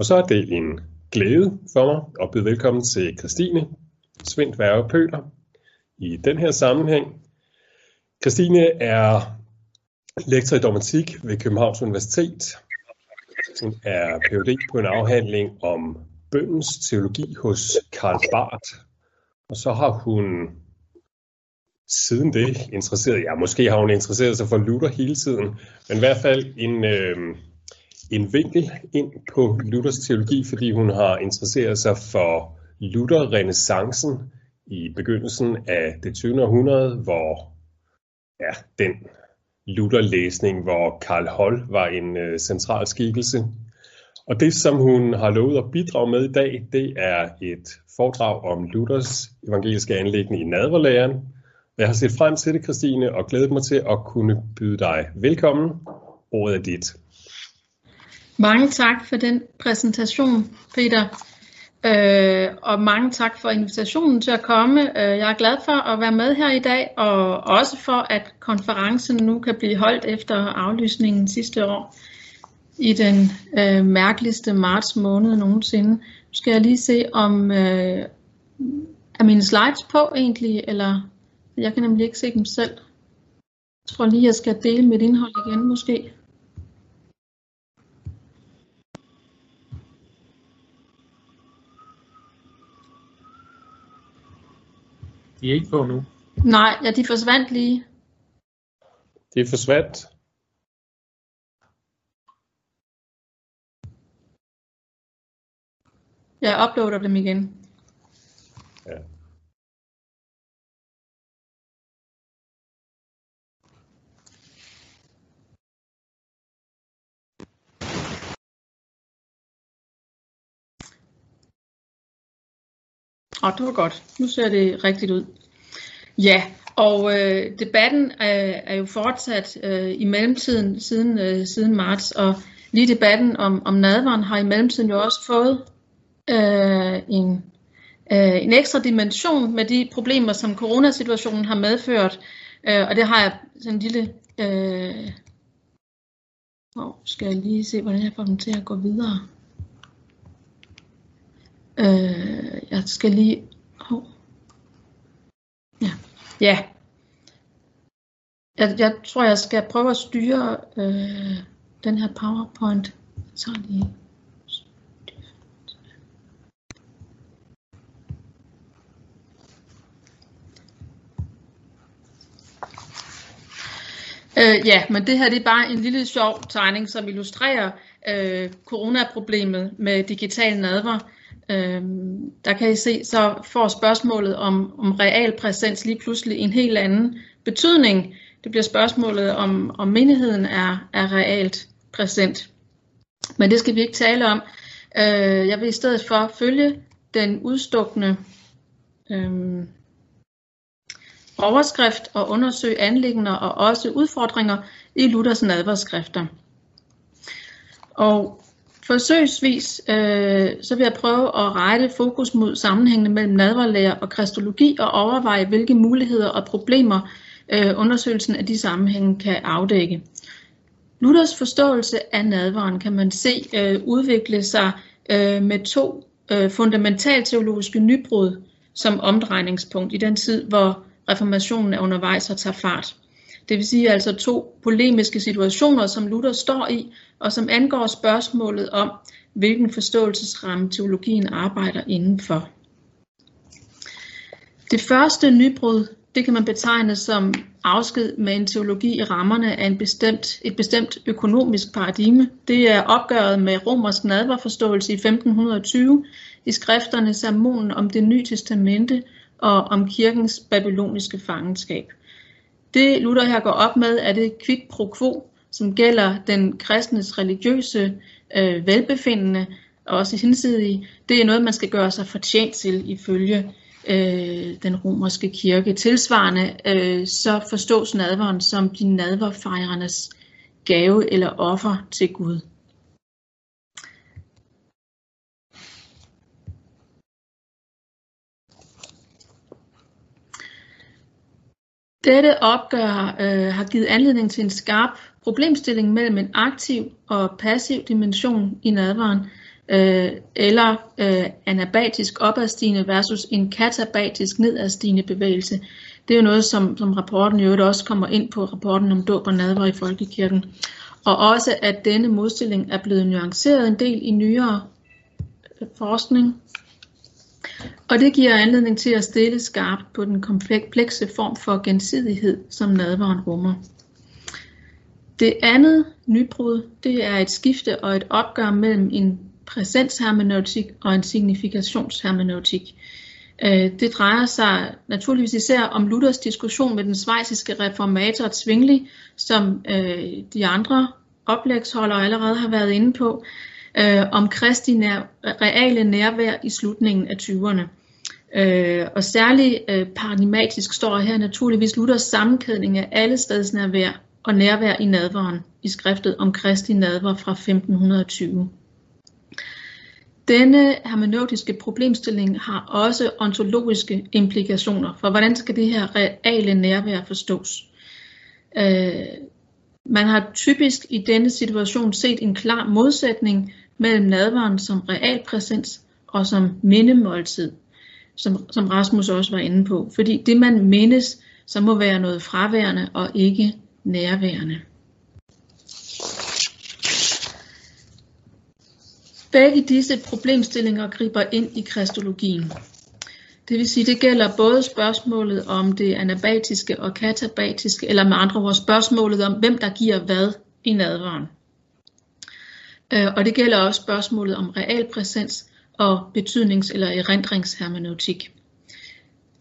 Og så er det en glæde for mig at byde velkommen til Christine Svendt Værge Pøler i den her sammenhæng. Christine er lektor i dogmatik ved Københavns Universitet. Hun er Ph.D. på en afhandling om bøndens teologi hos Karl Barth. Og så har hun siden det interesseret, ja måske har hun interesseret sig for Luther hele tiden, men i hvert fald en, øh, en vinkel ind på Luthers teologi, fordi hun har interesseret sig for Luther-renæssancen i begyndelsen af det 20. århundrede, hvor ja, den Luther-læsning, hvor Karl Holl var en øh, central skikkelse. Og det, som hun har lovet at bidrage med i dag, det er et foredrag om Luthers evangeliske anlæggende i nadverlæren. Jeg har set frem til det, Christine, og glædet mig til at kunne byde dig velkommen. Ordet er dit. Mange tak for den præsentation, Peter. Øh, og mange tak for invitationen til at komme. Øh, jeg er glad for at være med her i dag, og også for, at konferencen nu kan blive holdt efter aflysningen sidste år i den øh, mærkeligste marts måned nogensinde. Nu skal jeg lige se, om øh, er mine slides på egentlig, eller jeg kan nemlig ikke se dem selv. Jeg tror lige, jeg skal dele mit indhold igen måske. De er ikke på nu. Nej, ja, de forsvandt lige. De forsvandt. Jeg uploader dem igen. Ja. Og det var godt. Nu ser det rigtigt ud. Ja, og øh, debatten er, er jo fortsat øh, i mellemtiden siden, øh, siden marts, og lige debatten om, om nadvaren har i mellemtiden jo også fået øh, en, øh, en ekstra dimension med de problemer, som coronasituationen har medført. Øh, og det har jeg sådan en lille... Øh, oh, skal jeg lige se, hvordan jeg får dem til at gå videre. Øh, jeg skal lige... Oh. Ja. ja. Jeg, jeg tror, jeg skal prøve at styre øh, den her PowerPoint. Så lige... Øh, ja, men det her det er bare en lille sjov tegning, som illustrerer øh, coronaproblemet med digital nadver. Øhm, der kan I se, så får spørgsmålet om, om real præsens lige pludselig en helt anden betydning. Det bliver spørgsmålet om, om menigheden er, er realt præsent. Men det skal vi ikke tale om. Øh, jeg vil i stedet for følge den udstukne øhm, overskrift og undersøge anlæggende og også udfordringer i Luthers nadverskrifter. Og forsøgsvis øh, så vil jeg prøve at rette fokus mod sammenhængene mellem nadverlære og kristologi og overveje, hvilke muligheder og problemer øh, undersøgelsen af de sammenhænge kan afdække. Luthers forståelse af nadveren kan man se øh, udvikle sig øh, med to øh, fundamentalteologiske nybrud som omdrejningspunkt i den tid, hvor reformationen er undervejs og tager fart. Det vil sige altså to polemiske situationer, som Luther står i, og som angår spørgsmålet om, hvilken forståelsesramme teologien arbejder indenfor. Det første nybrud, det kan man betegne som afsked med en teologi i rammerne af en bestemt, et bestemt økonomisk paradigme. Det er opgøret med romersk nadverforståelse i 1520 i skrifterne Sermonen om det nye testamente og om kirkens babyloniske fangenskab. Det Luther her går op med, er det quid pro quo, som gælder den kristnes religiøse øh, velbefindende, og også hinsidige. Det er noget, man skal gøre sig fortjent til ifølge øh, den romerske kirke. Tilsvarende øh, så forstås nadveren som de nadverfejrendes gave eller offer til Gud. Dette opgør øh, har givet anledning til en skarp problemstilling mellem en aktiv og passiv dimension i nadveren. øh, eller øh, anabatisk opadstigende versus en katabatisk nedadstigende bevægelse. Det er jo noget, som, som rapporten i øvrigt også kommer ind på, rapporten om dåb og nadver i folkekirken. Og også, at denne modstilling er blevet nuanceret en del i nyere øh, forskning. Og det giver anledning til at stille skarpt på den komplekse form for gensidighed, som nadveren rummer. Det andet nybrud, det er et skifte og et opgør mellem en præsenshermeneutik og en signifikationshermeneutik. Øh, det drejer sig naturligvis især om Luthers diskussion med den svejsiske reformator Zwingli, som øh, de andre oplægsholdere allerede har været inde på, øh, om Kristi nær, reale nærvær i slutningen af 20'erne. Øh, og særligt øh, paradigmatisk står her naturligvis Luthers sammenkædning af alle stedsnærvær og nærvær i nadveren i skriftet om Kristi nadver fra 1520. Denne hermeneutiske problemstilling har også ontologiske implikationer for, hvordan skal det her reale nærvær forstås. Øh, man har typisk i denne situation set en klar modsætning mellem nadveren som realpræsens og som mindemåltid, som, som Rasmus også var inde på. Fordi det man mindes, så må være noget fraværende og ikke nærværende. Begge disse problemstillinger griber ind i kristologien. Det vil sige, det gælder både spørgsmålet om det anabatiske og katabatiske, eller med andre ord spørgsmålet om, hvem der giver hvad i nadveren. Øh, og det gælder også spørgsmålet om realpræsens og betydnings- eller erindringshermeneutik.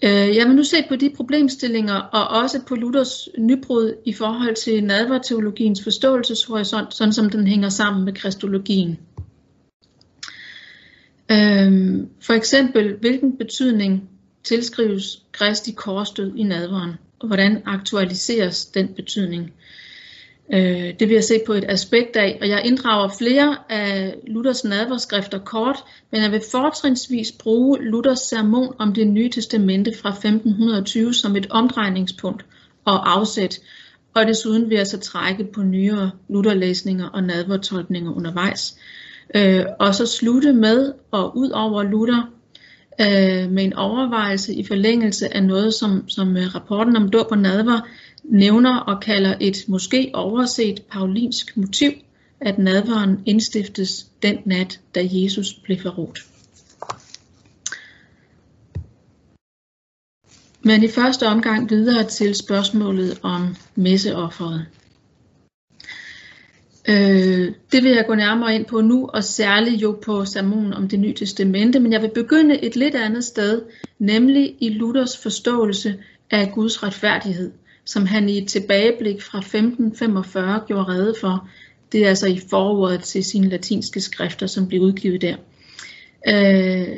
Øh, jeg vil nu se på de problemstillinger og også på Luthers nybrud i forhold til nadverteologiens forståelseshorisont, sådan som den hænger sammen med kristologien. Øh, for eksempel, hvilken betydning tilskrives Kristi korsdød i nadveren, og hvordan aktualiseres den betydning? Øh, det vil jeg se på et aspekt af, og jeg inddrager flere af Luthers nadverskrifter kort, men jeg vil fortrinsvis bruge Luthers sermon om det nye testamente fra 1520 som et omdrejningspunkt og afsæt, og desuden vil jeg så trække på nyere Lutherlæsninger og nadvertolkninger undervejs. Øh, og så slutte med og ud over Luther øh, med en overvejelse i forlængelse af noget, som, som øh, rapporten om dåb og nadver nævner og kalder et måske overset paulinsk motiv, at nadveren indstiftes den nat, da Jesus blev forrådt. Men i første omgang videre til spørgsmålet om messeofferet. Øh, det vil jeg gå nærmere ind på nu, og særligt jo på sermonen om det nye testamente, men jeg vil begynde et lidt andet sted, nemlig i Luthers forståelse af Guds retfærdighed, som han i et tilbageblik fra 1545 gjorde rede for. Det er altså i forordet til sine latinske skrifter, som blev udgivet der. Øh,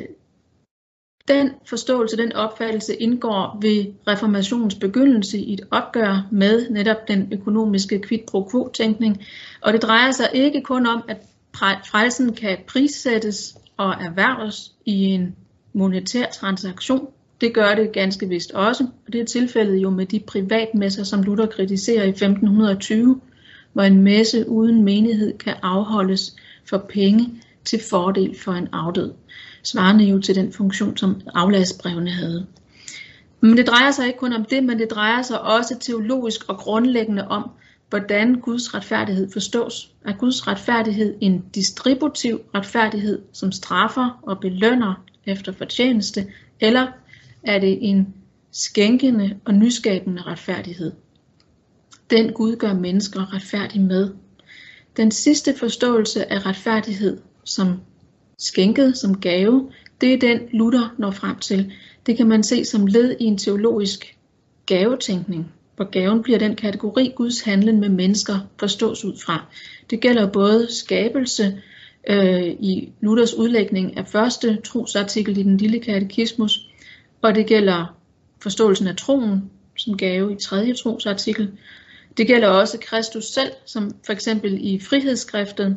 den forståelse, den opfattelse indgår ved reformationens begyndelse i et opgør med netop den økonomiske quid pro quo tænkning. Og det drejer sig ikke kun om, at frelsen kan prissættes og erhverves i en monetær transaktion. Det gør det ganske vist også, og det er tilfældet jo med de privatmesser, som Luther kritiserer i 1520, hvor en messe uden menighed kan afholdes for penge til fordel for en afdød svarende jo til den funktion, som afladsbrevene havde. Men det drejer sig ikke kun om det, men det drejer sig også teologisk og grundlæggende om, hvordan Guds retfærdighed forstås. Er Guds retfærdighed en distributiv retfærdighed, som straffer og belønner efter fortjeneste, eller er det en skænkende og nyskabende retfærdighed? Den Gud gør mennesker retfærdige med. Den sidste forståelse af retfærdighed som skænket som gave, det er den Luther når frem til. Det kan man se som led i en teologisk gavetænkning, hvor gaven bliver den kategori Guds handlen med mennesker forstås ud fra. Det gælder både skabelse øh, i Luthers udlægning af første trosartikel i den lille katekismus, og det gælder forståelsen af troen som gave i tredje trosartikel. Det gælder også Kristus selv, som for eksempel i frihedsskriftet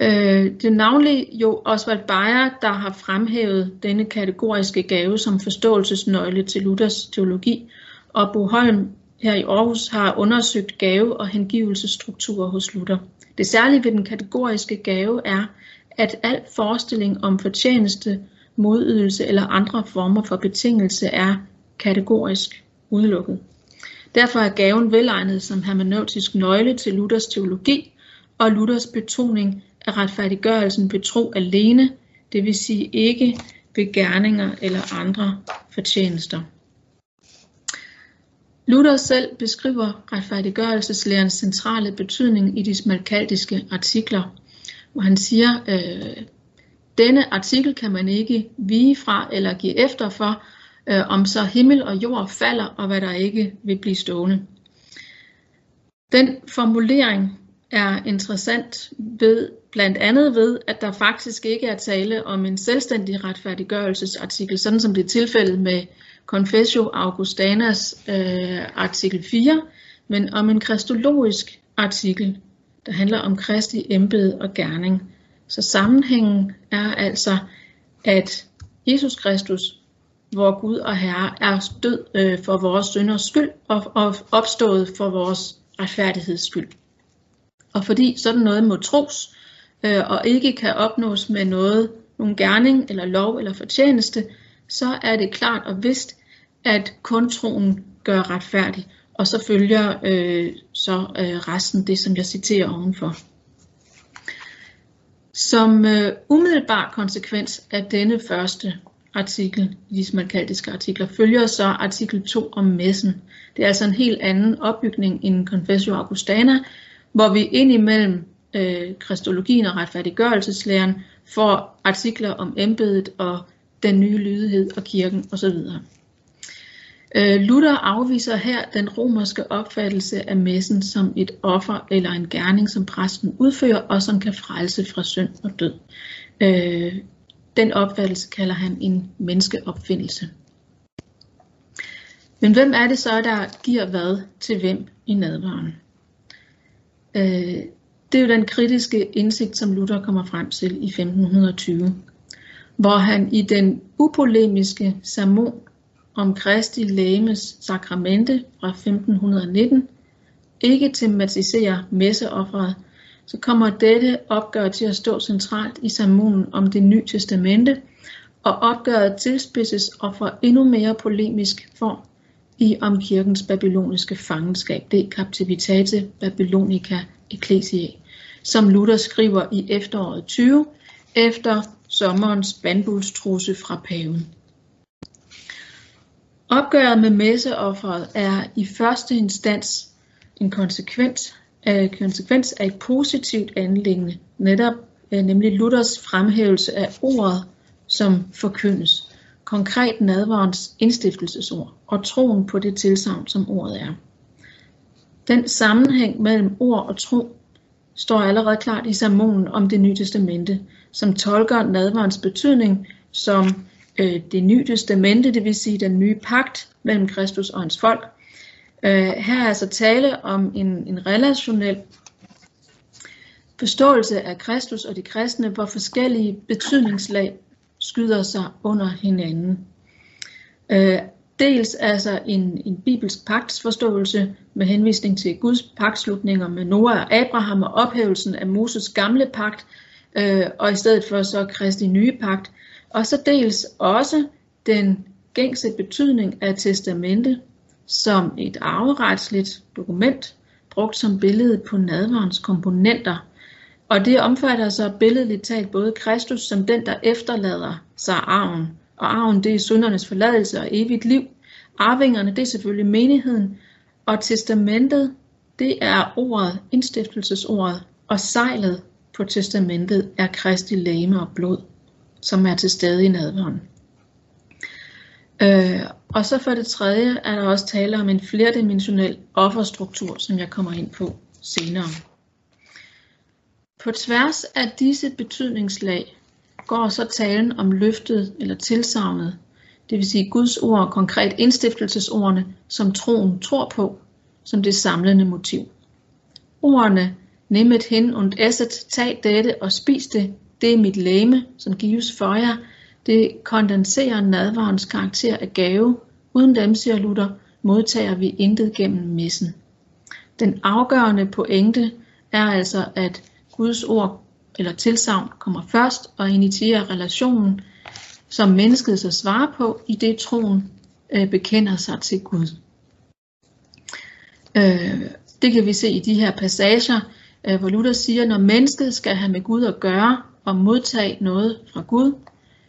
Øh, det er navnlig jo Oswald Bayer, der har fremhævet denne kategoriske gave som forståelsesnøgle til Luthers teologi, og Bo Holm her i Aarhus har undersøgt gave- og hengivelsesstrukturer hos Luther. Det særlige ved den kategoriske gave er, at al forestilling om fortjeneste, modydelse eller andre former for betingelse er kategorisk udelukket. Derfor er gaven velegnet som hermeneutisk nøgle til Luthers teologi og Luthers betoning af retfærdiggørelsen ved tro alene, det vil sige ikke ved gerninger eller andre fortjenester. Luther selv beskriver retfærdiggørelseslærens centrale betydning i de smalkaldiske artikler, hvor han siger, øh, denne artikel kan man ikke vige fra eller give efter for, øh, om så himmel og jord falder, og hvad der ikke vil blive stående. Den formulering er interessant ved blandt andet ved, at der faktisk ikke er tale om en selvstændig retfærdiggørelsesartikel, sådan som det er tilfældet med Confessio Augustanas øh, artikel 4, men om en kristologisk artikel, der handler om Kristi embede og gerning. Så sammenhængen er altså, at Jesus Kristus, vor Gud og Herre, er død øh, for vores synders skyld og, og opstået for vores retfærdigheds skyld. Og fordi sådan noget må tros, øh, og ikke kan opnås med noget, nogen gerning eller lov eller fortjeneste, så er det klart og vist, at kun troen gør retfærdig, og så følger øh, så øh, resten det, som jeg citerer ovenfor. Som øh, umiddelbar konsekvens af denne første artikel, ligesom de smalkaldiske artikler, følger så artikel 2 om messen. Det er altså en helt anden opbygning end Confessio Augustana, hvor vi indimellem øh, kristologien og retfærdiggørelseslæren får artikler om embedet og den nye lydighed og kirken osv. Øh, Luther afviser her den romerske opfattelse af messen som et offer eller en gerning, som præsten udfører og som kan frelse fra synd og død. Øh, den opfattelse kalder han en menneskeopfindelse. Men hvem er det så, der giver hvad til hvem i nadvaren? Øh, det er jo den kritiske indsigt, som Luther kommer frem til i 1520, hvor han i den upolemiske sermon om Kristi Lægemes sakramente fra 1519 ikke tematiserer messeofferet, så kommer dette opgør til at stå centralt i sermonen om det nye testamente, og opgøret tilspidses og får endnu mere polemisk form i om kirkens babyloniske fangenskab, det Captivitate Babylonica Ecclesiae, som Luther skriver i efteråret 20, efter sommerens bandbudstrusse fra paven. Opgøret med messeofferet er i første instans en konsekvens af, konsekvens af et positivt anlæggende, netop øh, nemlig Luthers fremhævelse af ordet, som forkyndes, konkret nadvarens indstiftelsesord og troen på det tilsavn, som ordet er. Den sammenhæng mellem ord og tro står allerede klart i sermonen om det nye testamente, som tolker nadvarens betydning som øh, det nye testamente, det vil sige den nye pagt mellem Kristus og hans folk. Øh, her er altså tale om en, en relationel forståelse af Kristus og de kristne, hvor forskellige betydningslag skyder sig under hinanden. Øh, dels altså en, en bibelsk pagtsforståelse med henvisning til Guds pagtslutninger med Noah og Abraham og ophævelsen af Moses gamle pagt, øh, og i stedet for så Kristi nye pagt, og så dels også den gængse betydning af testamente som et arveretsligt dokument, brugt som billede på nadverens komponenter. Og det omfatter så billedligt talt både Kristus som den, der efterlader sig arven. Og arven det er syndernes forladelse og evigt liv. Arvingerne det er selvfølgelig menigheden. Og testamentet det er ordet, indstiftelsesordet. Og sejlet på testamentet er Kristi læme og blod som er til stede i nadveren. Øh, og så for det tredje er der også tale om en flerdimensionel offerstruktur, som jeg kommer ind på senere. På tværs af disse betydningslag går så talen om løftet eller tilsavnet, det vil sige Guds ord, og konkret indstiftelsesordene, som troen tror på, som det samlende motiv. Ordene, nemmet hin und esset, tag dette og spis det, det er mit læme, som gives for jer. Det kondenserer nadvarens karakter af gave. Uden dem, siger Luther, modtager vi intet gennem messen. Den afgørende pointe er altså, at Guds ord eller tilsavn kommer først og initierer relationen, som mennesket så svarer på, i det troen øh, bekender sig til Gud. Øh, det kan vi se i de her passager, øh, hvor Luther siger, når mennesket skal have med Gud at gøre og modtage noget fra Gud,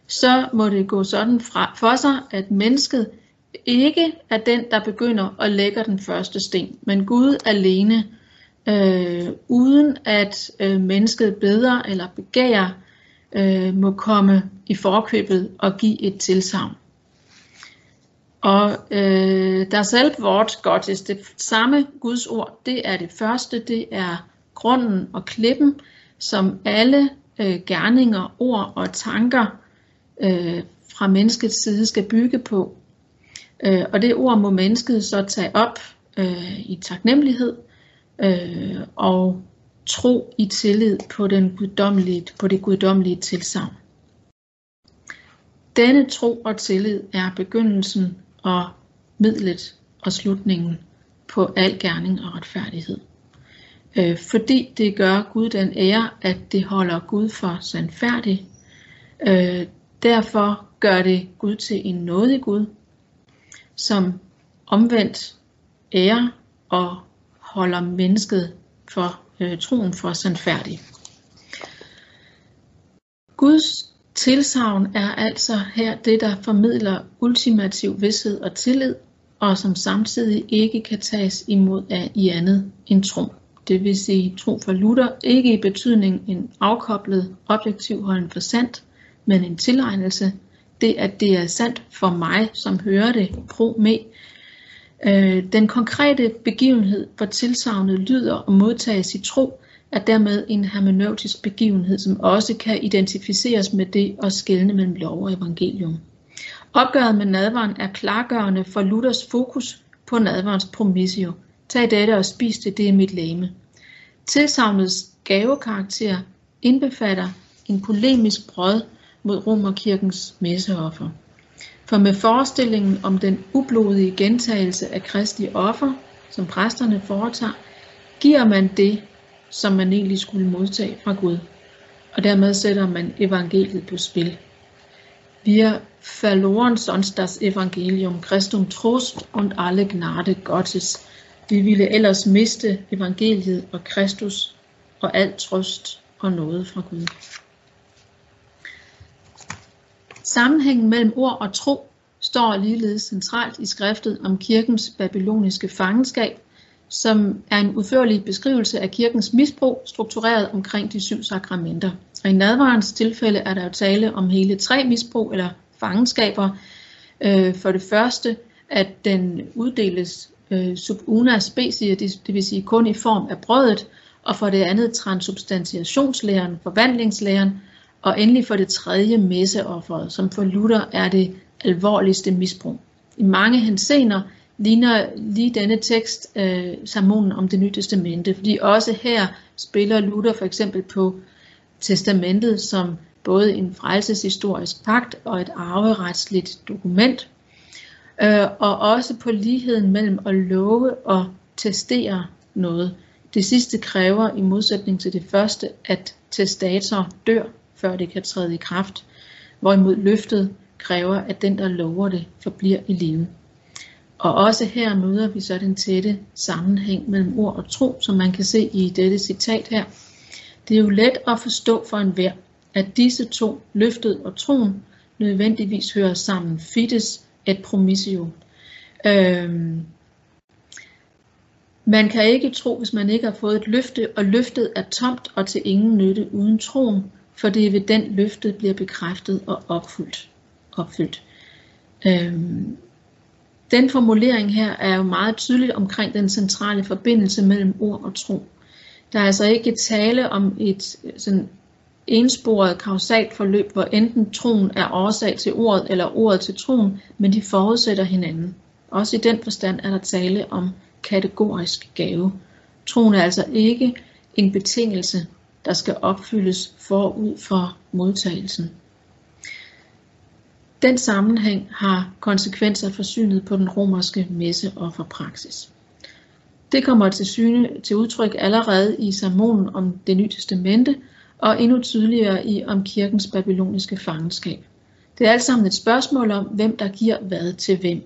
så må det gå sådan fra, for sig, at mennesket ikke er den, der begynder at lægge den første sten, men Gud alene, øh, uden at øh, mennesket beder eller begærer, øh, må komme i forkøbet og give et tilsavn. Og øh, der selv vort Gottes, det samme Guds ord, det er det første, det er grunden og klippen, som alle øh, gerninger, ord og tanker øh, fra menneskets side skal bygge på. Øh, og det ord må mennesket så tage op øh, i taknemmelighed øh, og tro i tillid på, den guddommelige, på det guddommelige tilsavn. Denne tro og tillid er begyndelsen og midlet og slutningen på al gerning og retfærdighed. Øh, fordi det gør Gud den ære, at det holder Gud for sandfærdig. Øh, derfor gør det Gud til en nådig Gud, som omvendt ære og holder mennesket for øh, troen for sandfærdig. Guds tilsavn er altså her det, der formidler ultimativ vidshed og tillid, og som samtidig ikke kan tages imod af i andet end tro. Det vil sige tro for Luther, ikke i betydning en afkoblet, objektiv holden for sandt, men en tilegnelse, det at det er sandt for mig, som hører det pro me. Øh, den konkrete begivenhed, hvor tilsavnet lyder og modtages i tro, er dermed en hermeneutisk begivenhed, som også kan identificeres med det og skelne mellem lov og evangelium. Opgøret med nadvaren er klargørende for Luthers fokus på nadvarens promissio. Tag dette og spis det, det er mit læme. Tilsavnets gavekarakter indbefatter en polemisk brød mod romerkirkens messeoffer. For med forestillingen om den ublodige gentagelse af Kristi offer, som præsterne foretager, giver man det, som man egentlig skulle modtage fra Gud. Og dermed sætter man evangeliet på spil. Wir verloren sonst das Evangelium, Christum Trost und alle Gnade Gottes. Vi ville ellers miste evangeliet og Kristus og al trøst og noget fra Gud. Sammenhængen mellem ord og tro står ligeledes centralt i skriftet om kirkens babyloniske fangenskab, som er en udførlig beskrivelse af kirkens misbrug, struktureret omkring de syv sakramenter. Og i nadvarens tilfælde er der jo tale om hele tre misbrug eller fangenskaber. Øh, for det første, at den uddeles øh, sub una specie, det, det vil sige kun i form af brødet, og for det andet transubstantiationslæren, forvandlingslæren, og endelig for det tredje messeofferet, som for Luther er det alvorligste misbrug. I mange hensener ligner lige denne tekst øh, sermonen om det nye testamente, fordi også her spiller Luther for eksempel på testamentet som både en frelseshistorisk pagt og et arveretsligt dokument, øh, og også på ligheden mellem at love og testere noget. Det sidste kræver i modsætning til det første, at testator dør, før det kan træde i kraft, hvorimod løftet kræver, at den, der lover det, forbliver i live. Og også her møder vi så den tætte sammenhæng mellem ord og tro, som man kan se i dette citat her. Det er jo let at forstå for enhver, at disse to, løftet og troen, nødvendigvis hører sammen. fittes, et promissio. Øhm, man kan ikke tro, hvis man ikke har fået et løfte, og løftet er tomt og til ingen nytte uden troen, for det er ved den løftet bliver bekræftet og opfyldt. opfyldt. Øhm, den formulering her er jo meget tydeligt omkring den centrale forbindelse mellem ord og tro. Der er altså ikke tale om et sådan ensporet kausalt forløb, hvor enten troen er årsag til ordet eller ordet til troen, men de forudsætter hinanden. Også i den forstand er der tale om kategorisk gave. Troen er altså ikke en betingelse, der skal opfyldes forud for modtagelsen. Den sammenhæng har konsekvenser for synet på den romerske messe og for praksis. Det kommer til, syne, til udtryk allerede i sermonen om det nye testamente, og endnu tydeligere i om kirkens babyloniske fangenskab. Det er alt sammen et spørgsmål om, hvem der giver hvad til hvem.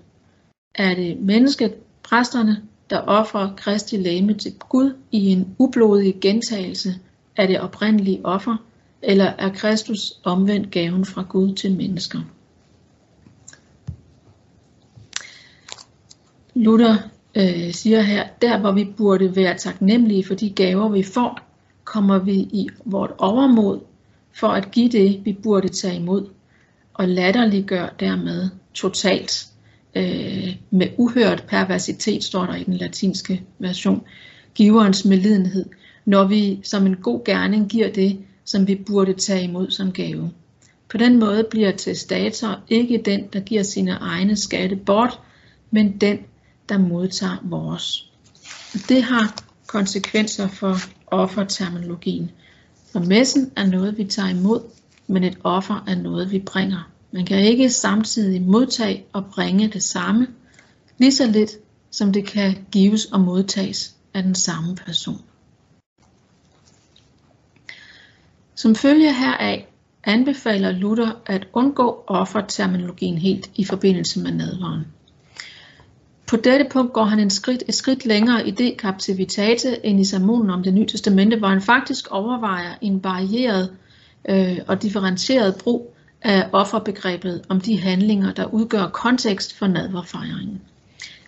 Er det mennesket, præsterne, der offrer Kristi læme til Gud i en ublodig gentagelse af det oprindelige offer, eller er Kristus omvendt gaven fra Gud til mennesker? Luther øh, siger her, der hvor vi burde være taknemmelige for de gaver vi får, kommer vi i vort overmod for at give det vi burde tage imod, og latterliggør dermed totalt øh, med uhørt perversitet, står der i den latinske version, giverens medlidenhed, når vi som en god gerning giver det, som vi burde tage imod som gave. På den måde bliver testator ikke den, der giver sine egne skatte bort, men den, der modtager vores. Det har konsekvenser for offerterminologien. For messen er noget, vi tager imod, men et offer er noget, vi bringer. Man kan ikke samtidig modtage og bringe det samme, lige så lidt som det kan gives og modtages af den samme person. Som følge heraf anbefaler Luther at undgå offerterminologien helt i forbindelse med nadveren. På dette punkt går han en skridt, et skridt længere i det captivitate end i sermonen om det nye testamente, hvor han faktisk overvejer en varieret øh, og differentieret brug af offerbegrebet om de handlinger, der udgør kontekst for nadverfejringen.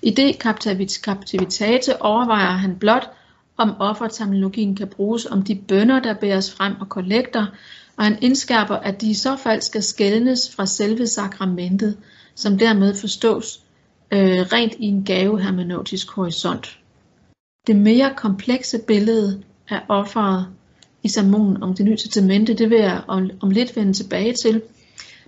I det captivitate overvejer han blot, om offerterminologien kan bruges om de bønder, der bæres frem og kollekter, og han indskærper, at de i så fald skal skældnes fra selve sakramentet, som dermed forstås øh, rent i en gavehermeneutisk horisont. Det mere komplekse billede af offeret i sermonen om det nye testamente, det vil jeg om, om lidt vende tilbage til.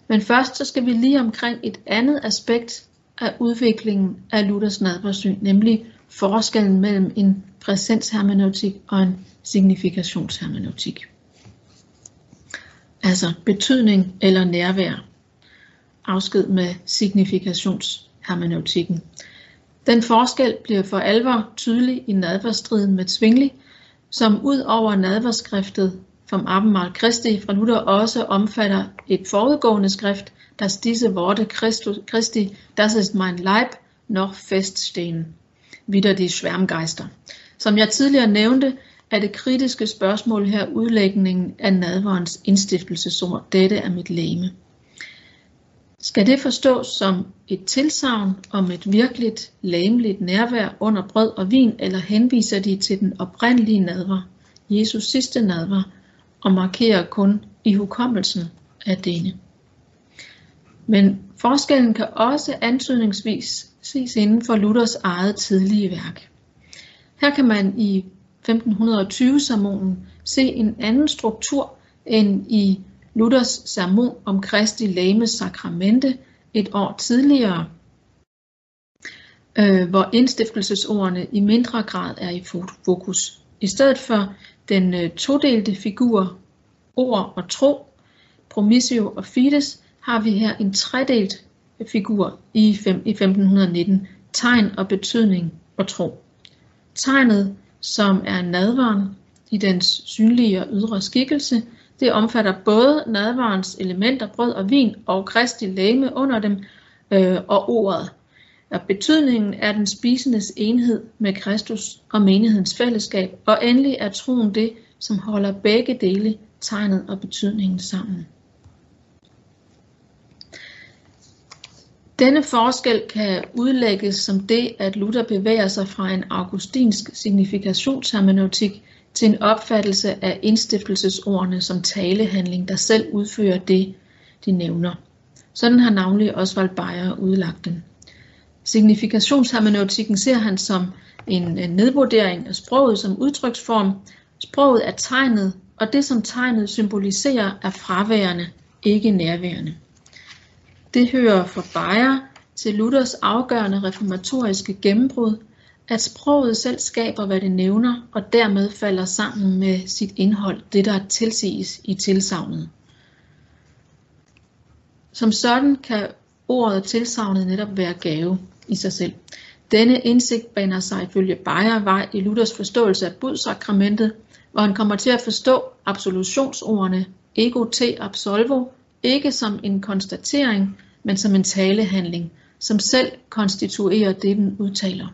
Men først så skal vi lige omkring et andet aspekt af udviklingen af Luthers nadversyn, nemlig forskellen mellem en præsenshermeneutik og en signifikationshermeneutik. Altså betydning eller nærvær, afsked med hermeneutikken. Den forskel bliver for alvor tydelig i nadverstriden med Zwingli, som ud over nadverskriftet vom Abendmahl Christi fra Luther også omfatter et forudgående skrift, das diese Worte Christi, das ist mein Leib, noch feststehen. Wieder die Schwärmgeister. Som jeg tidligere nævnte, er det kritiske spørgsmål her udlægningen af nadverens indstiftelsesord. Dette er mit læme. Skal det forstås som et tilsavn om et virkeligt læmeligt nærvær under brød og vin, eller henviser de til den oprindelige nadver, Jesus sidste nadver, og markerer kun i hukommelsen af denne? Men forskellen kan også antydningsvis ses inden for Luthers eget tidlige værk. Her kan man i 1520-sermonen se en anden struktur end i Luthers sermon om Kristi Lames sakramente et år tidligere, øh, hvor indstiftelsesordene i mindre grad er i fokus. I stedet for den øh, todelte figur ord og tro, promissio og fides, har vi her en tredelt figur i, fem, i 1519, tegn og betydning og tro. Tegnet, som er nadvaren i dens synlige og ydre skikkelse, det omfatter både nadvarens elementer, brød og vin, og Kristi læme under dem, øh, og ordet. Og betydningen er den spisendes enhed med Kristus og menighedens fællesskab, og endelig er troen det, som holder begge dele, tegnet og betydningen sammen. Denne forskel kan udlægges som det, at Luther bevæger sig fra en augustinsk signifikationshermeneutik til en opfattelse af indstiftelsesordene som talehandling, der selv udfører det, de nævner. Sådan har navnlig Oswald Bayer udlagt den. Signifikationshermeneutikken ser han som en nedvurdering af sproget som udtryksform. Sproget er tegnet, og det som tegnet symboliserer er fraværende, ikke nærværende. Det hører for Bayer til Luthers afgørende reformatoriske gennembrud, at sproget selv skaber, hvad det nævner, og dermed falder sammen med sit indhold, det der tilsiges i tilsavnet. Som sådan kan ordet tilsavnet netop være gave i sig selv. Denne indsigt baner sig ifølge Bayer vej i Luthers forståelse af budsakramentet, hvor han kommer til at forstå absolutionsordene ego te absolvo ikke som en konstatering, men som en talehandling, som selv konstituerer det, den udtaler.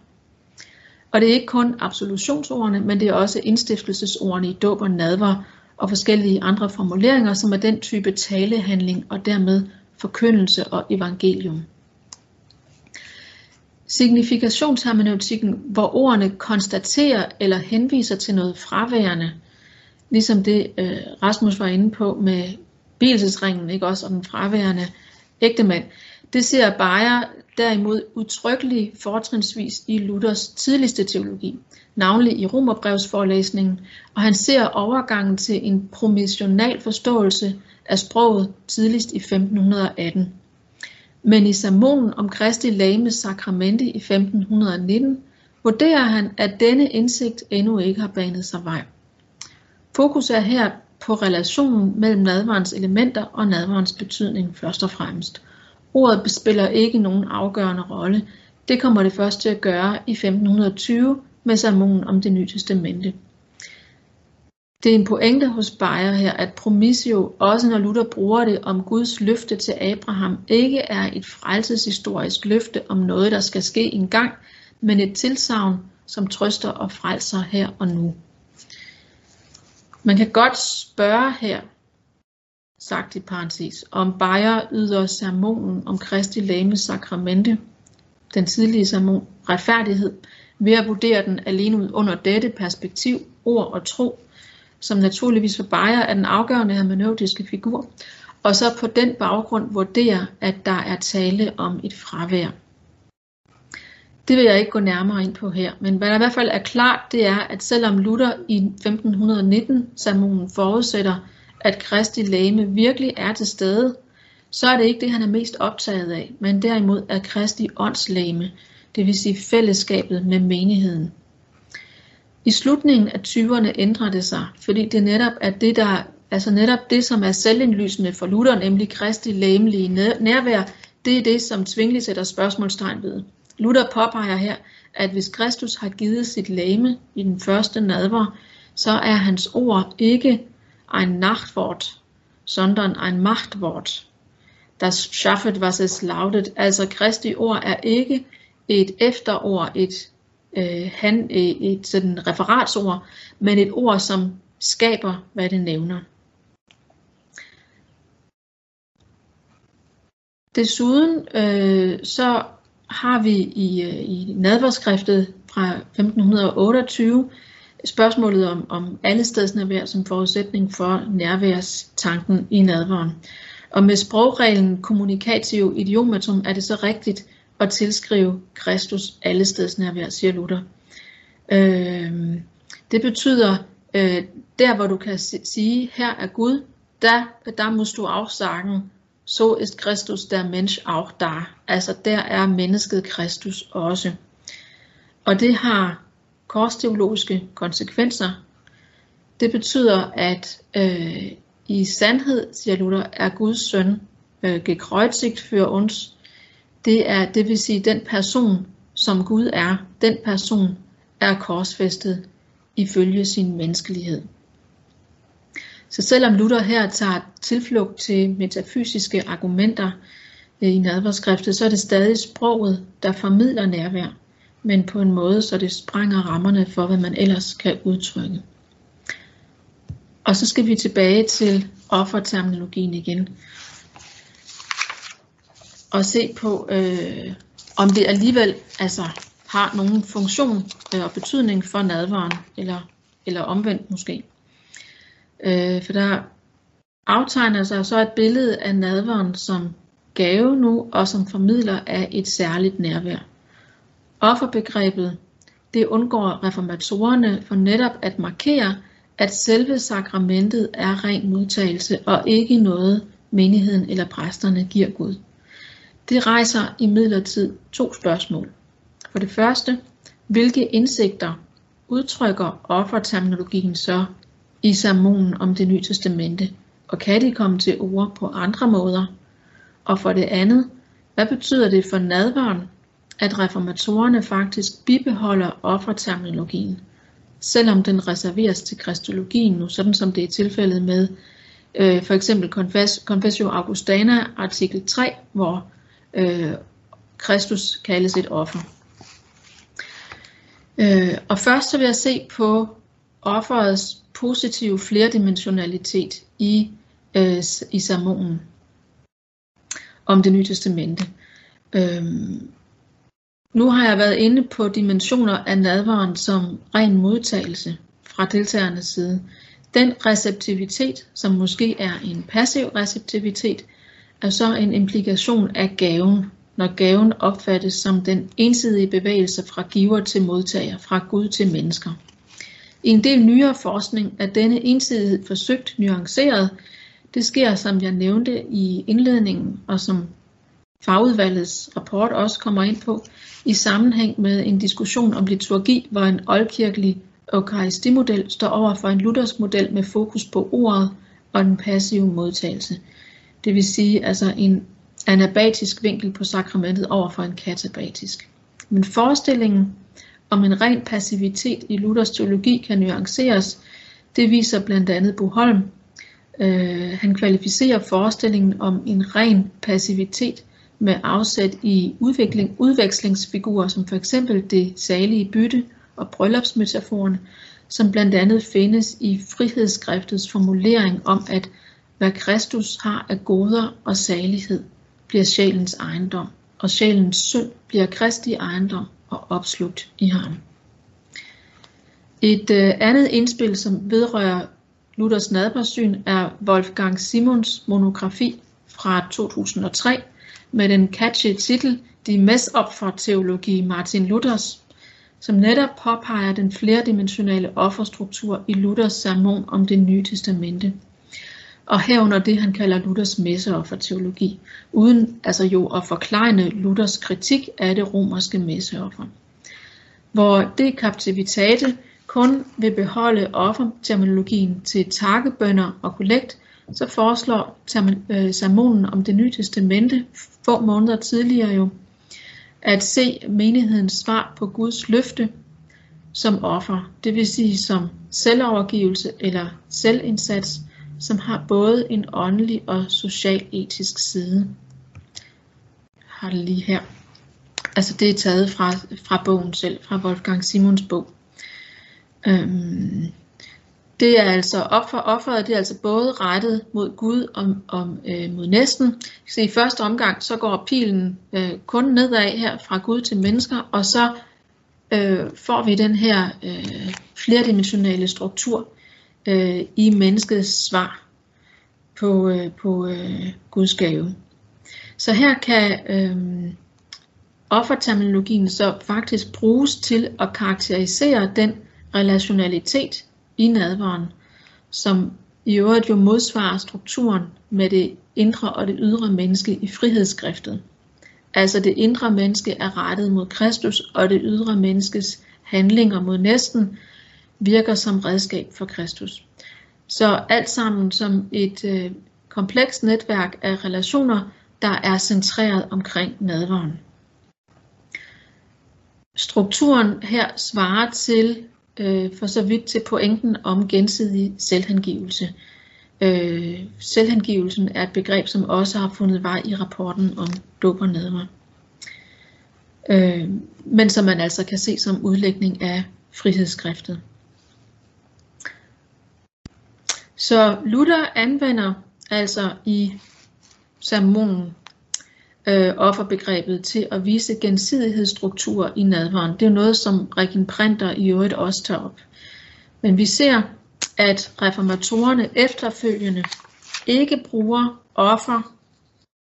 Og det er ikke kun absolutionsordene, men det er også indstiftelsesordene i dåb og nadver og forskellige andre formuleringer, som er den type talehandling og dermed forkyndelse og evangelium. Signifikationshermeneutikken, hvor ordene konstaterer eller henviser til noget fraværende, ligesom det øh, Rasmus var inde på med bilsesringen, ikke også, og den fraværende ægtemand, det ser Bayer derimod udtrykkeligt fortrinsvis i Luthers tidligste teologi, navnlig i Romerbrevsforelæsningen, og han ser overgangen til en promissional forståelse af sproget tidligst i 1518. Men i sermonen om Kristi Lames sakramente i 1519 vurderer han, at denne indsigt endnu ikke har banet sig vej. Fokus er her på relationen mellem nadvarens elementer og nadvarens betydning først og fremmest. Ordet spiller ikke nogen afgørende rolle. Det kommer det først til at gøre i 1520 med sermonen om det nye testamente. Det er en pointe hos Bayer her, at promissio, også når Luther bruger det om Guds løfte til Abraham, ikke er et frelseshistorisk løfte om noget, der skal ske engang, men et tilsavn, som trøster og frelser her og nu. Man kan godt spørge her, sagt i parentes, om Bayer yder sermonen om Kristi Lames sakramente, den tidlige sermon, retfærdighed, ved at vurdere den alene ud under dette perspektiv, ord og tro, som naturligvis for Bayer er den afgørende hermeneutiske figur, og så på den baggrund vurdere, at der er tale om et fravær. Det vil jeg ikke gå nærmere ind på her, men hvad der i hvert fald er klart, det er, at selvom Luther i 1519 sermonen forudsætter, at Kristi læme virkelig er til stede, så er det ikke det, han er mest optaget af, men derimod er Kristi åndslæme, det vil sige fællesskabet med menigheden. I slutningen af 20'erne ændrer det sig, fordi det netop er det, der, altså netop det, som er selvindlysende for Luther, nemlig Kristi læmelige nærvær, det er det, som Zwingli sætter spørgsmålstegn ved. Luther påpeger her, at hvis Kristus har givet sit læme i den første nadver, så er hans ord ikke ein Nachtwort, sondern ein Machtwort. Das schaffet, was es lautet. Altså Kristi ord er ikke et efterord, et, øh, han, et, et sådan referatsord, men et ord, som skaber, hvad det nævner. Desuden øh, så har vi i, øh, i nadverskriftet fra 1528 spørgsmålet om, om allestedsnærvær som forudsætning for nærværstanken i nadveren. Og med sprogreglen kommunikativ idiomatum er det så rigtigt at tilskrive Kristus allestedsnærvær, siger Luther. Øh, det betyder, øh, der hvor du kan sige, her er Gud, der, der musst du afsagen, så ist Kristus der Mensch auch da. Altså der er mennesket Kristus også. Og det har korsteologiske konsekvenser. Det betyder, at øh, i sandhed, siger Luther, er Guds søn øh, gekreuzigt for uns. Det er, det vil sige, den person, som Gud er, den person er korsfæstet ifølge sin menneskelighed. Så selvom Luther her tager tilflugt til metafysiske argumenter øh, i nadverskriftet, så er det stadig sproget, der formidler nærvær, men på en måde, så det sprænger rammerne for, hvad man ellers kan udtrykke. Og så skal vi tilbage til offerterminologien igen. Og se på, øh, om det alligevel altså, har nogen funktion øh, og betydning for nadvaren, eller, eller omvendt måske. Øh, for der aftegner sig så et billede af nadveren som gave nu, og som formidler af et særligt nærvær. Offerbegrebet, det undgår reformatorerne for netop at markere, at selve sakramentet er ren modtagelse og ikke noget menigheden eller præsterne giver Gud. Det rejser imidlertid to spørgsmål. For det første, hvilke indsigter udtrykker offerterminologien så i sermonen om det nye testamente, og kan de komme til ord på andre måder? Og for det andet, hvad betyder det for nadvaren, at reformatorerne faktisk bibeholder offerterminologien, selvom den reserveres til kristologien nu, sådan som det er tilfældet med øh, for eksempel Confessio Augustana artikel 3, hvor øh, Kristus kaldes et offer. Øh, og først så vil jeg se på offerets positive flerdimensionalitet i, øh, i sermonen om det nye testamente. Øhm, nu har jeg været inde på dimensioner af nadvaren som ren modtagelse fra deltagernes side. Den receptivitet, som måske er en passiv receptivitet, er så en implikation af gaven, når gaven opfattes som den ensidige bevægelse fra giver til modtager, fra Gud til mennesker. I en del nyere forskning er denne ensidighed forsøgt nuanceret. Det sker, som jeg nævnte i indledningen, og som fagudvalgets rapport også kommer ind på, i sammenhæng med en diskussion om liturgi, hvor en oldkirkelig eukaristimodel står over for en luthersk model med fokus på ordet og den passive modtagelse. Det vil sige altså en anabatisk vinkel på sakramentet over for en katabatisk. Men forestillingen om en ren passivitet i Luthers teologi kan nuanceres, det viser blandt andet Boholm. Øh, han kvalificerer forestillingen om en ren passivitet med afsæt i udvikling, udvekslingsfigurer som for eksempel det salige bytte og bryllupsmetaforen, som blandt andet findes i frihedsskriftets formulering om, at hvad Kristus har af goder og salighed, bliver sjælens ejendom, og sjælens synd bliver Kristi ejendom og opslugt i ham. Et øh, andet indspil, som vedrører Luthers nadbersyn, er Wolfgang Simons monografi fra 2003 med den catchy titel De Messopfer-teologi Martin Luthers, som netop påpeger den flerdimensionale offerstruktur i Luthers sermon om det nye testamente og herunder det han kalder Luthers messeoffer-teologi, uden altså jo at forklejne Luthers kritik af det romerske messeoffer. Hvor det kaptivitate kun vil beholde offerterminologien til takkebønder og kollekt, så foreslår sermonen øh, om det nye testamente få måneder tidligere jo, at se menighedens svar på Guds løfte som offer, det vil sige som selvovergivelse eller selvindsats, som har både en åndelig og social-etisk side. Jeg har det lige her. Altså det er taget fra, fra bogen selv, fra Wolfgang Simons bog. Øhm, det er altså op for offeret, det er altså både rettet mod Gud og, og øh, mod næsten. Så i første omgang, så går pilen øh, kun nedad her fra Gud til mennesker, og så øh, får vi den her øh, flerdimensionale struktur, øh, i menneskets svar på, øh, på øh, Guds gave. Så her kan øh, offerterminologien så faktisk bruges til at karakterisere den relationalitet i nadveren, som i øvrigt jo modsvarer strukturen med det indre og det ydre menneske i frihedsskriftet. Altså det indre menneske er rettet mod Kristus, og det ydre menneskes handlinger mod næsten virker som redskab for Kristus. Så alt sammen som et øh, komplekst netværk af relationer, der er centreret omkring nadveren. Strukturen her svarer til øh, for så vidt til pointen om gensidig selvhengivelse. Øh, selvhengivelsen er et begreb, som også har fundet vej i rapporten om dåb og nadver. Øh, men som man altså kan se som udlægning af frihedsskriftet. Så Luther anvender altså i sermonen øh, offerbegrebet til at vise gensidighedsstrukturer i nadveren. Det er noget, som Regin Printer i øvrigt også tager op. Men vi ser, at reformatorerne efterfølgende ikke bruger offer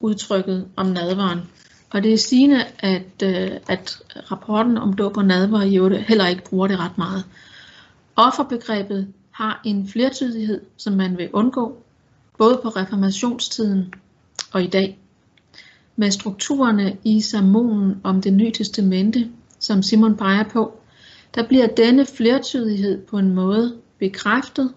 udtrykket om nadveren. Og det er sigende, at, øh, at rapporten om dåb og nadver i øvrigt heller ikke bruger det ret meget. Offerbegrebet har en flertydighed, som man vil undgå, både på reformationstiden og i dag. Med strukturerne i sermonen om det nye testamente, som Simon peger på, der bliver denne flertydighed på en måde bekræftet,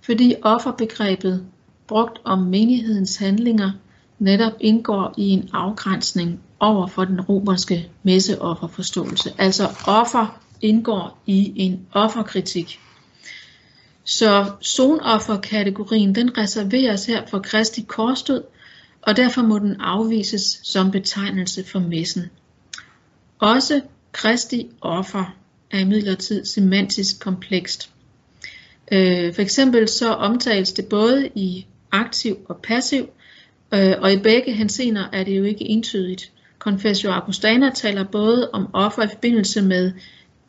fordi offerbegrebet brugt om menighedens handlinger netop indgår i en afgrænsning over for den romerske messeofferforståelse. Altså offer indgår i en offerkritik. Så zonofferkategorien den reserveres her for Kristi korsdød, og derfor må den afvises som betegnelse for messen. Også Kristi offer er imidlertid semantisk komplekst. Øh, for eksempel så omtales det både i aktiv og passiv, øh, og i begge hensener er det jo ikke entydigt. Confessio Augustana taler både om offer i forbindelse med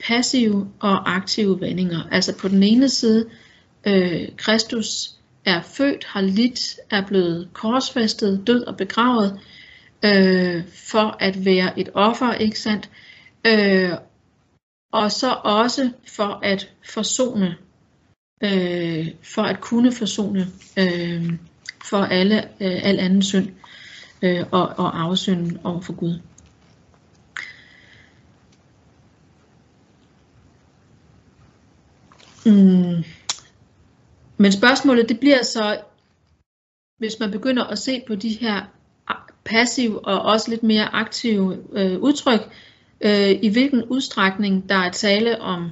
passive og aktive vendinger. Altså på den ene side, øh, Kristus er født, har lidt, er blevet korsfæstet, død og begravet, øh, for at være et offer, ikke sandt? Øh, og så også for at forsone, øh, for at kunne forsone øh, for alle, øh, al anden synd øh, og, og afsynden over for Gud. Mm. Men spørgsmålet det bliver så, hvis man begynder at se på de her passive og også lidt mere aktive øh, udtryk, øh, i hvilken udstrækning der er tale om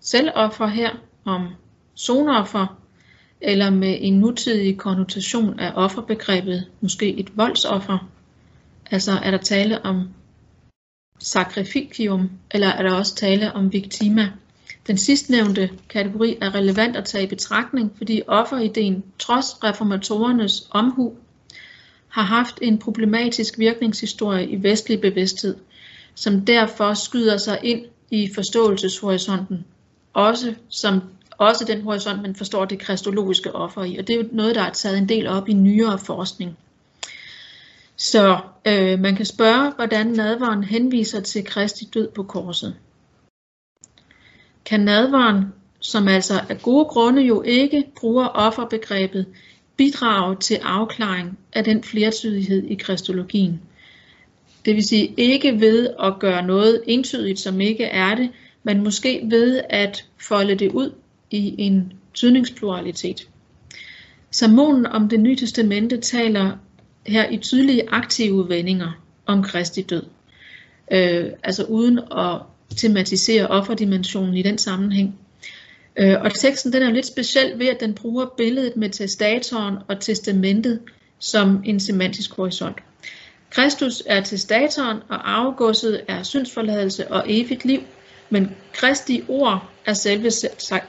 selvoffer her, om zonoffer, eller med en nutidig konnotation af offerbegrebet, måske et voldsoffer. Altså er der tale om sacrificium, eller er der også tale om victima? Den sidstnævnte kategori er relevant at tage i betragtning, fordi offerideen, trods reformatorernes omhu, har haft en problematisk virkningshistorie i vestlig bevidsthed, som derfor skyder sig ind i forståelseshorisonten, også som også den horisont, man forstår det kristologiske offer i. Og det er jo noget, der er taget en del op i nyere forskning. Så øh, man kan spørge, hvordan nadvaren henviser til Kristi død på korset. Kan nadvaren, som altså af gode grunde jo ikke bruger offerbegrebet, bidrage til afklaring af den flertydighed i kristologien? Det vil sige ikke ved at gøre noget entydigt, som ikke er det, men måske ved at folde det ud i en tydningspluralitet. Sermonen om det nye testamente taler her i tydelige aktive vendinger om Kristi død. Øh, altså uden at tematisere offerdimensionen i den sammenhæng. Øh, og teksten den er lidt speciel ved, at den bruger billedet med testatoren og testamentet som en semantisk horisont. Kristus er testatoren, og arvegodset er syndsforladelse og evigt liv, men Kristi ord er selve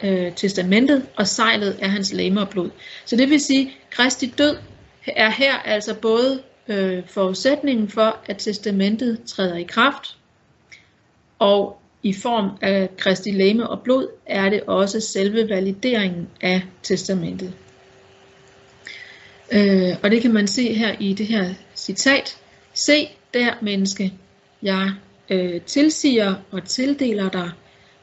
øh, testamentet, og sejlet er hans læme og blod. Så det vil sige, at Kristi død er her altså både øh, forudsætningen for, at testamentet træder i kraft, og i form af Kristi læme og blod er det også selve valideringen af testamentet. Øh, og det kan man se her i det her citat. Se der, menneske, jeg øh, tilsiger og tildeler dig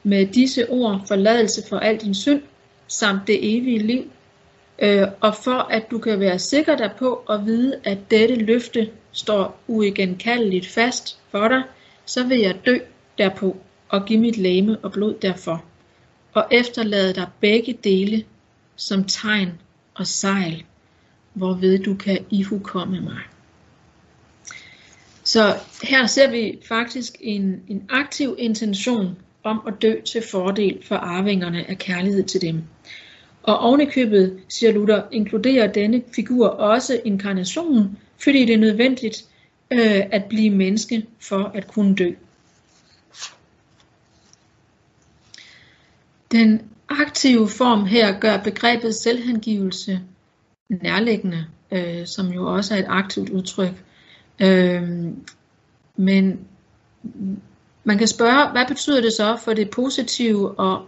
med disse ord forladelse for al din synd, samt det evige liv, øh, og for at du kan være sikker derpå og vide, at dette løfte står uigenkaldeligt fast for dig, så vil jeg dø derpå og give mit læme og blod derfor, og efterlade dig begge dele som tegn og sejl, hvorved du kan ihukomme mig. Så her ser vi faktisk en, en aktiv intention om at dø til fordel for arvingerne af kærlighed til dem. Og ovenikøbet, siger Luther, inkluderer denne figur også inkarnationen, fordi det er nødvendigt øh, at blive menneske for at kunne dø. Den aktive form her gør begrebet selvhengivelse nærliggende, øh, som jo også er et aktivt udtryk. Øh, men man kan spørge, hvad betyder det så for det positive og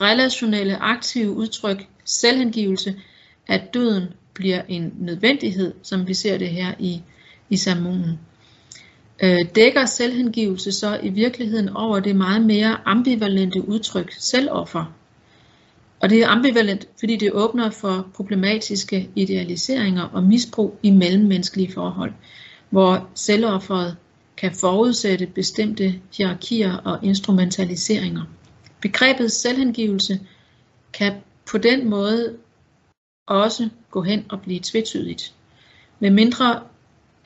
relationelle aktive udtryk selvhengivelse, at døden bliver en nødvendighed, som vi ser det her i, i salmonen. Øh, dækker selvhengivelse så i virkeligheden over det meget mere ambivalente udtryk selvoffer. Og det er ambivalent, fordi det åbner for problematiske idealiseringer og misbrug i mellemmenneskelige forhold, hvor selvofferet kan forudsætte bestemte hierarkier og instrumentaliseringer. Begrebet selvhengivelse kan på den måde også gå hen og blive tvetydigt, med mindre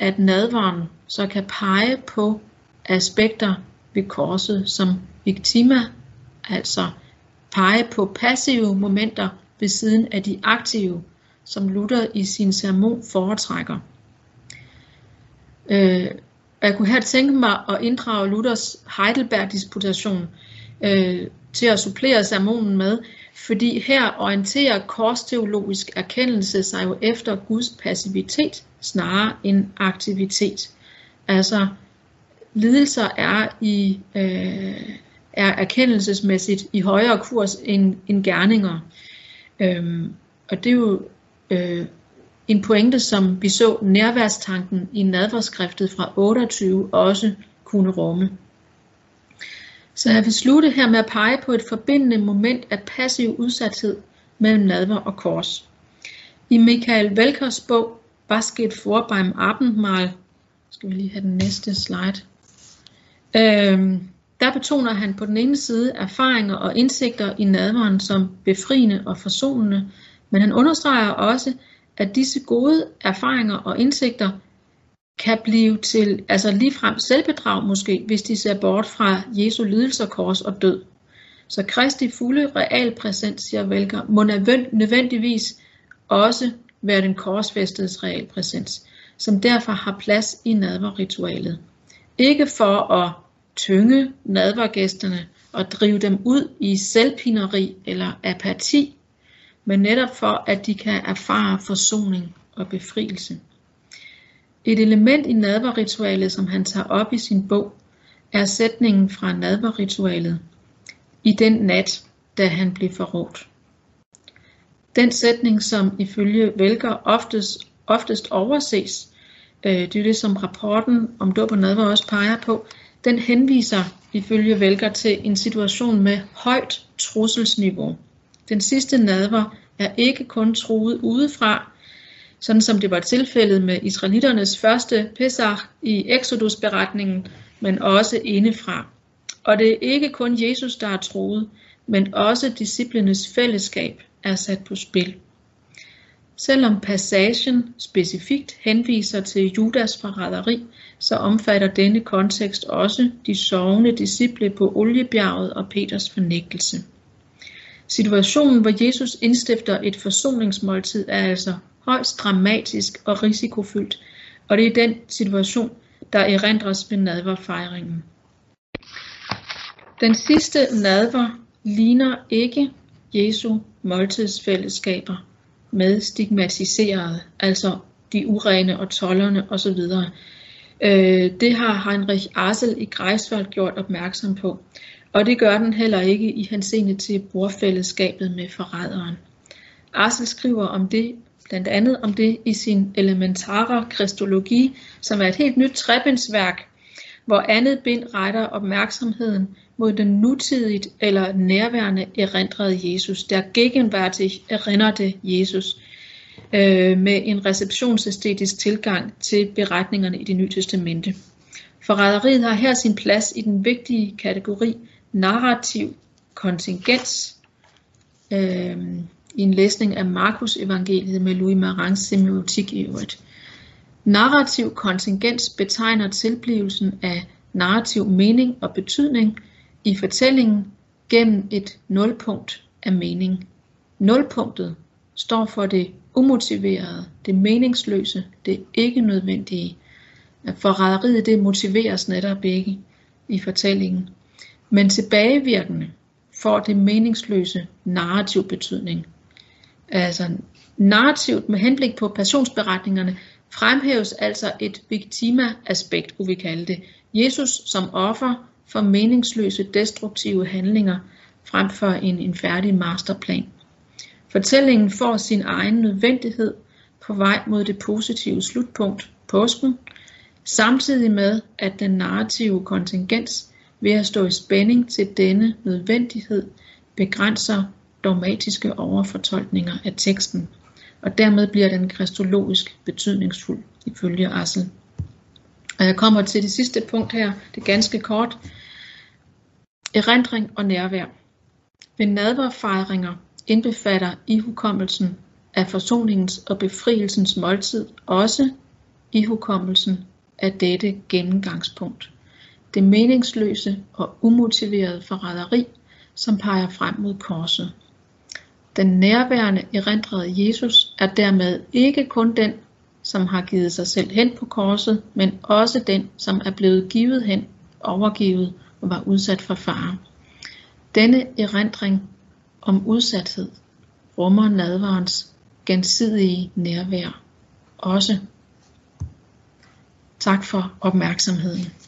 at nadvaren så kan pege på aspekter ved korset som victima altså pege på passive momenter ved siden af de aktive, som Luther i sin sermon foretrækker. Øh, jeg kunne her tænke mig at inddrage Luthers Heidelberg-disputation øh, til at supplere sermonen med, fordi her orienterer korsteologisk erkendelse sig jo efter Guds passivitet snarere end aktivitet. Altså lidelser er i øh, er erkendelsesmæssigt i højere kurs end, end gerninger. Øhm, og det er jo øh, en pointe, som vi så nærværstanken i nadverskriftet fra 28 også kunne rumme. Så jeg vil slutte her med at pege på et forbindende moment af passiv udsathed mellem nadver og kors. I Michael Velkers bog, Was geht vor beim Abendmahl, skal vi lige have den næste slide, øhm, der betoner han på den ene side erfaringer og indsigter i nadveren som befriende og forsonende, men han understreger også, at disse gode erfaringer og indsigter kan blive til altså ligefrem selvbedrag måske, hvis de ser bort fra Jesu lidelser, kors og død. Så Kristi fulde realpræsens, siger Velker, må nødvendigvis også være den korsfæstedes realpræsens, som derfor har plads i nadverritualet. Ikke for at tynge nadvergæsterne og drive dem ud i selvpineri eller apati, men netop for at de kan erfare forsoning og befrielse. Et element i nadverritualet, som han tager op i sin bog, er sætningen fra nadverritualet i den nat, da han blev forrådt. Den sætning, som ifølge Velker oftest, oftest overses, øh, det er det, som rapporten om dåb og nadver også peger på, den henviser ifølge Velker til en situation med højt trusselsniveau. Den sidste nadver er ikke kun truet udefra, sådan som det var tilfældet med israelitternes første Pesach i Exodus-beretningen, men også indefra. Og det er ikke kun Jesus, der er troet, men også disciplenes fællesskab er sat på spil. Selvom passagen specifikt henviser til Judas forræderi, så omfatter denne kontekst også de sovende disciple på Oliebjerget og Peters fornægtelse. Situationen, hvor Jesus indstifter et forsoningsmåltid, er altså højst dramatisk og risikofyldt, og det er den situation, der erindres ved nadverfejringen. Den sidste nadver ligner ikke Jesu måltidsfællesskaber med stigmatiserede, altså de urene og tollerne osv. Øh, det har Heinrich Arsel i Greifswald gjort opmærksom på, og det gør den heller ikke i henseende til brorfællesskabet med forræderen. Arsel skriver om det blandt andet om det i sin Elementara Kristologi, som er et helt nyt trebindsværk, hvor andet bind retter opmærksomheden mod den nutidigt eller nærværende erindrede Jesus, der gegenwärtig erindrede Jesus, øh, med en receptionsæstetisk tilgang til beretningerne i det nye testamente. Forræderiet har her sin plads i den vigtige kategori narrativ kontingens, øh, i en læsning af Markus evangeliet med Louis Marans semiotik i øvrigt. Narrativ kontingens betegner tilblivelsen af narrativ mening og betydning i fortællingen gennem et nulpunkt af mening. Nulpunktet står for det umotiverede, det meningsløse, det ikke nødvendige. Forræderiet det motiveres netop ikke i fortællingen. Men tilbagevirkende får det meningsløse narrativ betydning. Altså narrativt med henblik på passionsberetningerne fremhæves altså et victima-aspekt, kunne vi kalde det. Jesus som offer for meningsløse destruktive handlinger frem for en, en færdig masterplan. Fortællingen får sin egen nødvendighed på vej mod det positive slutpunkt, påsken, samtidig med at den narrative kontingens ved at stå i spænding til denne nødvendighed begrænser dogmatiske overfortolkninger af teksten, og dermed bliver den kristologisk betydningsfuld ifølge Assel. Og jeg kommer til det sidste punkt her, det er ganske kort. Erindring og nærvær. Ved nadverfejringer indbefatter ihukommelsen af forsoningens og befrielsens måltid også ihukommelsen af dette gennemgangspunkt. Det meningsløse og umotiverede forræderi som peger frem mod korset. Den nærværende erindrede Jesus er dermed ikke kun den, som har givet sig selv hen på korset, men også den, som er blevet givet hen, overgivet og var udsat for fare. Denne erindring om udsathed rummer nadvarens gensidige nærvær også. Tak for opmærksomheden.